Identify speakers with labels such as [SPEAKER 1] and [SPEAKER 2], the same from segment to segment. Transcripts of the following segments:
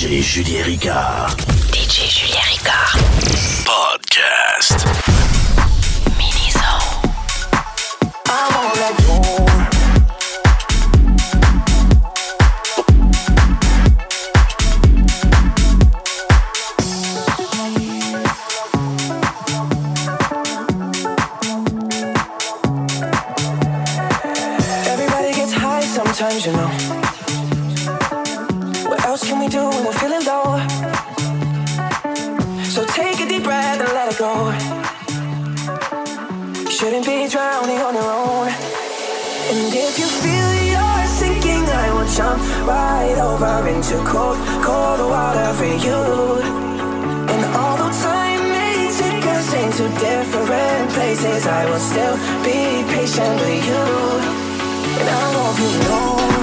[SPEAKER 1] DJ Julien Ricard.
[SPEAKER 2] DJ Julien Ricard.
[SPEAKER 3] into cold, cold water for you. And although time may take us into different places, I will still be patient with you. And I won't be know.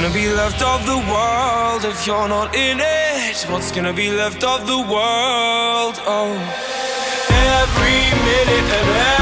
[SPEAKER 4] gonna be left of the world if you're not in it? What's gonna be left of the world? Oh, every minute and every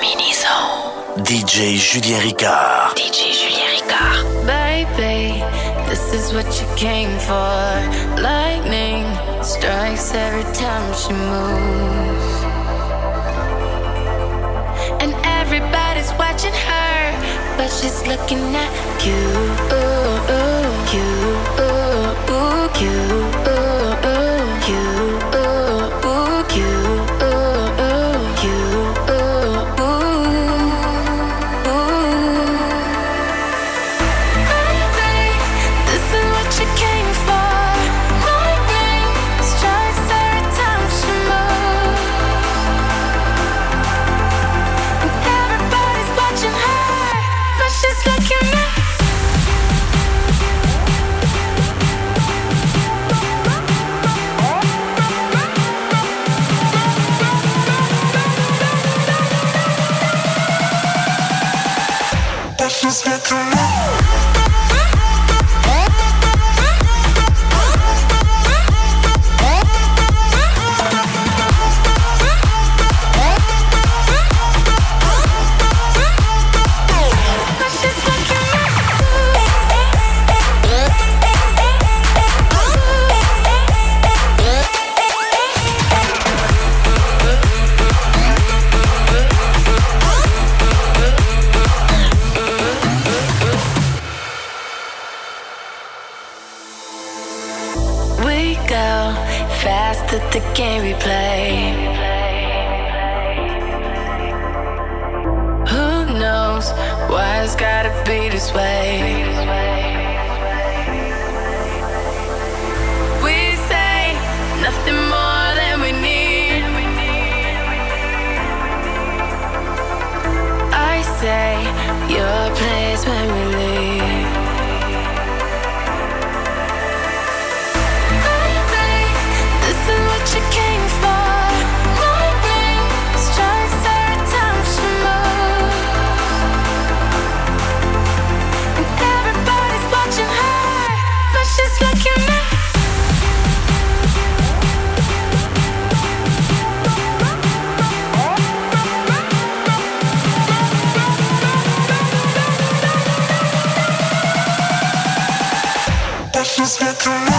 [SPEAKER 2] Minizone.
[SPEAKER 1] DJ Julien Ricard.
[SPEAKER 2] DJ Julien Ricard.
[SPEAKER 5] Baby, this is what you came for. Lightning strikes every time she moves. And everybody's watching her, but she's looking at you. You, you. Let's get it. it's gotta be this way.
[SPEAKER 6] just get through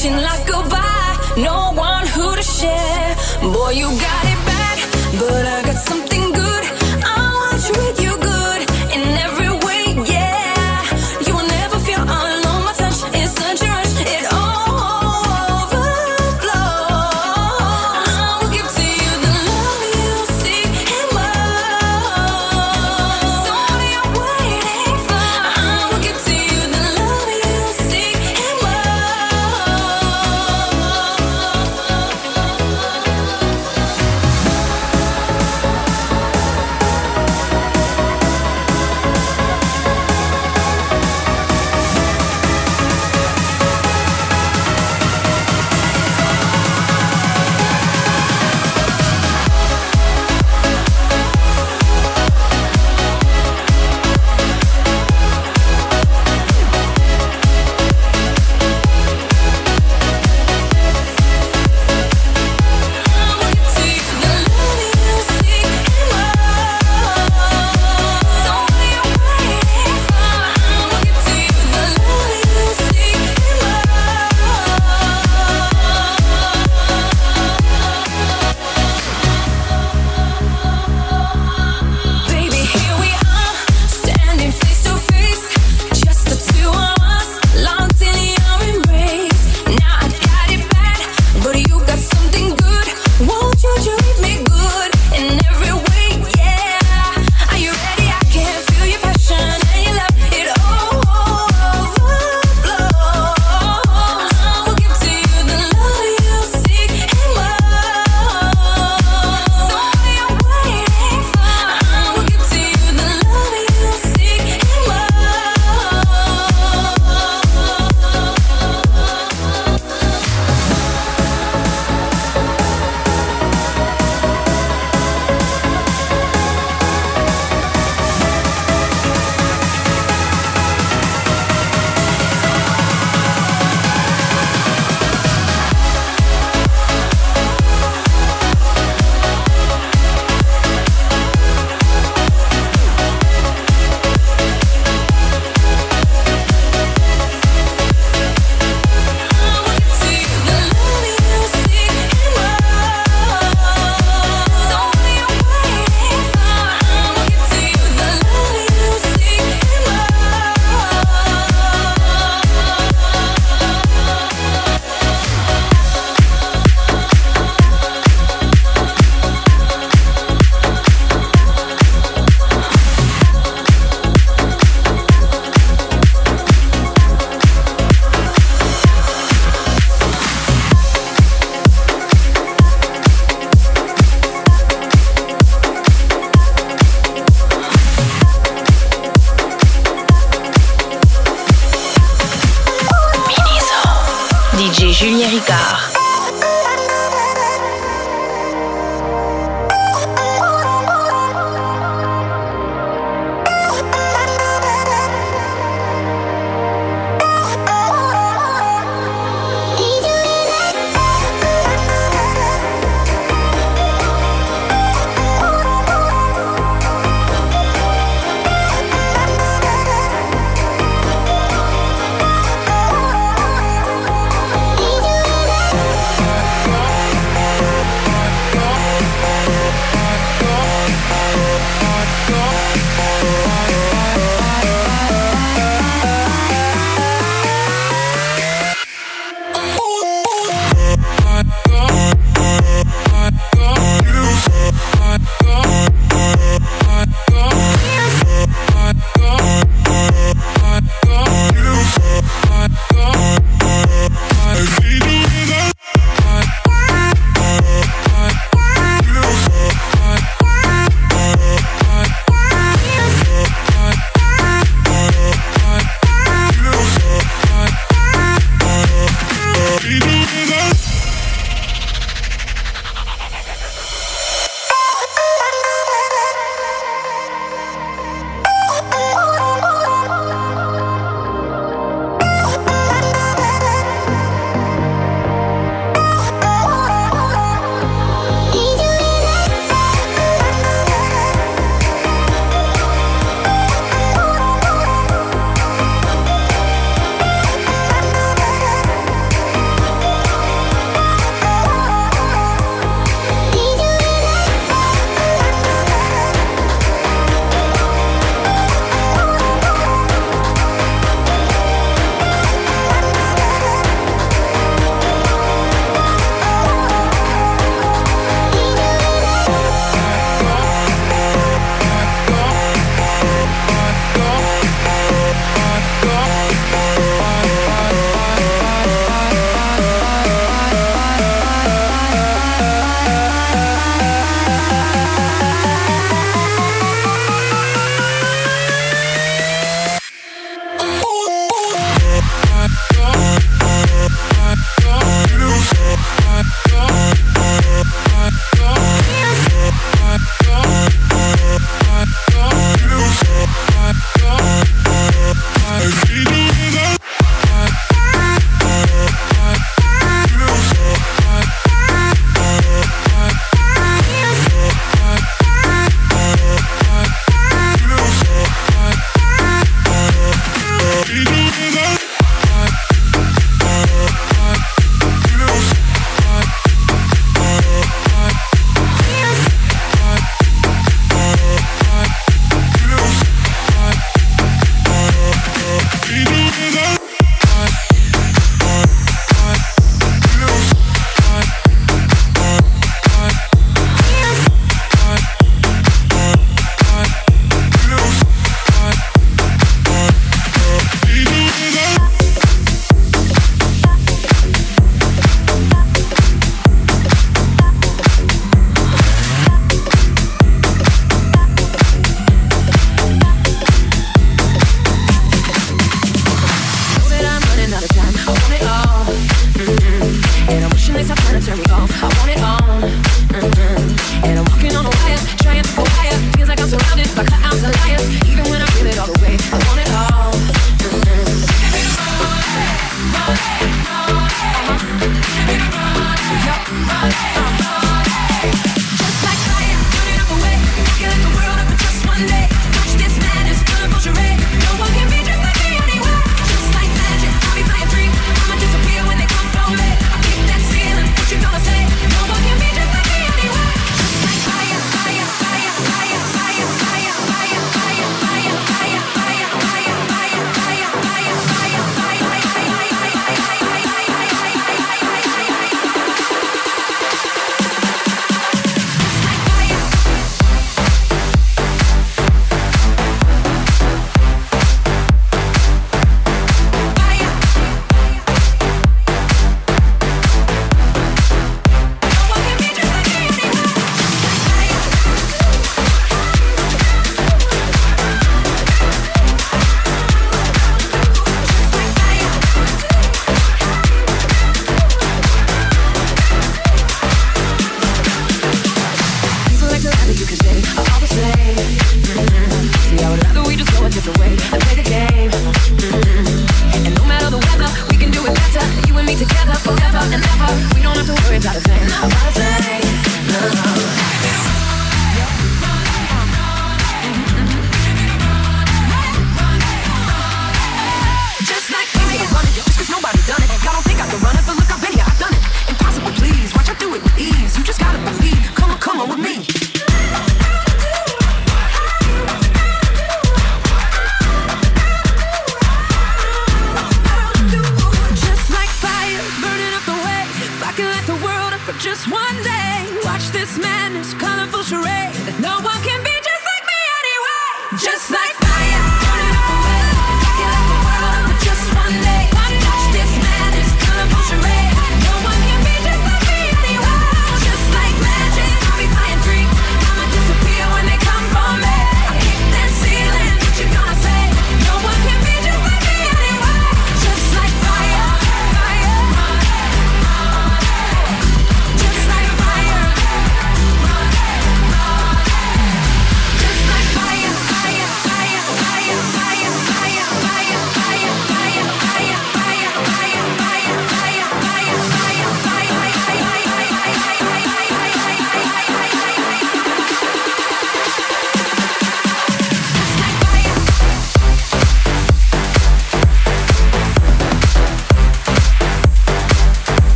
[SPEAKER 6] watching life go by, no one who to share. Boy, you got it.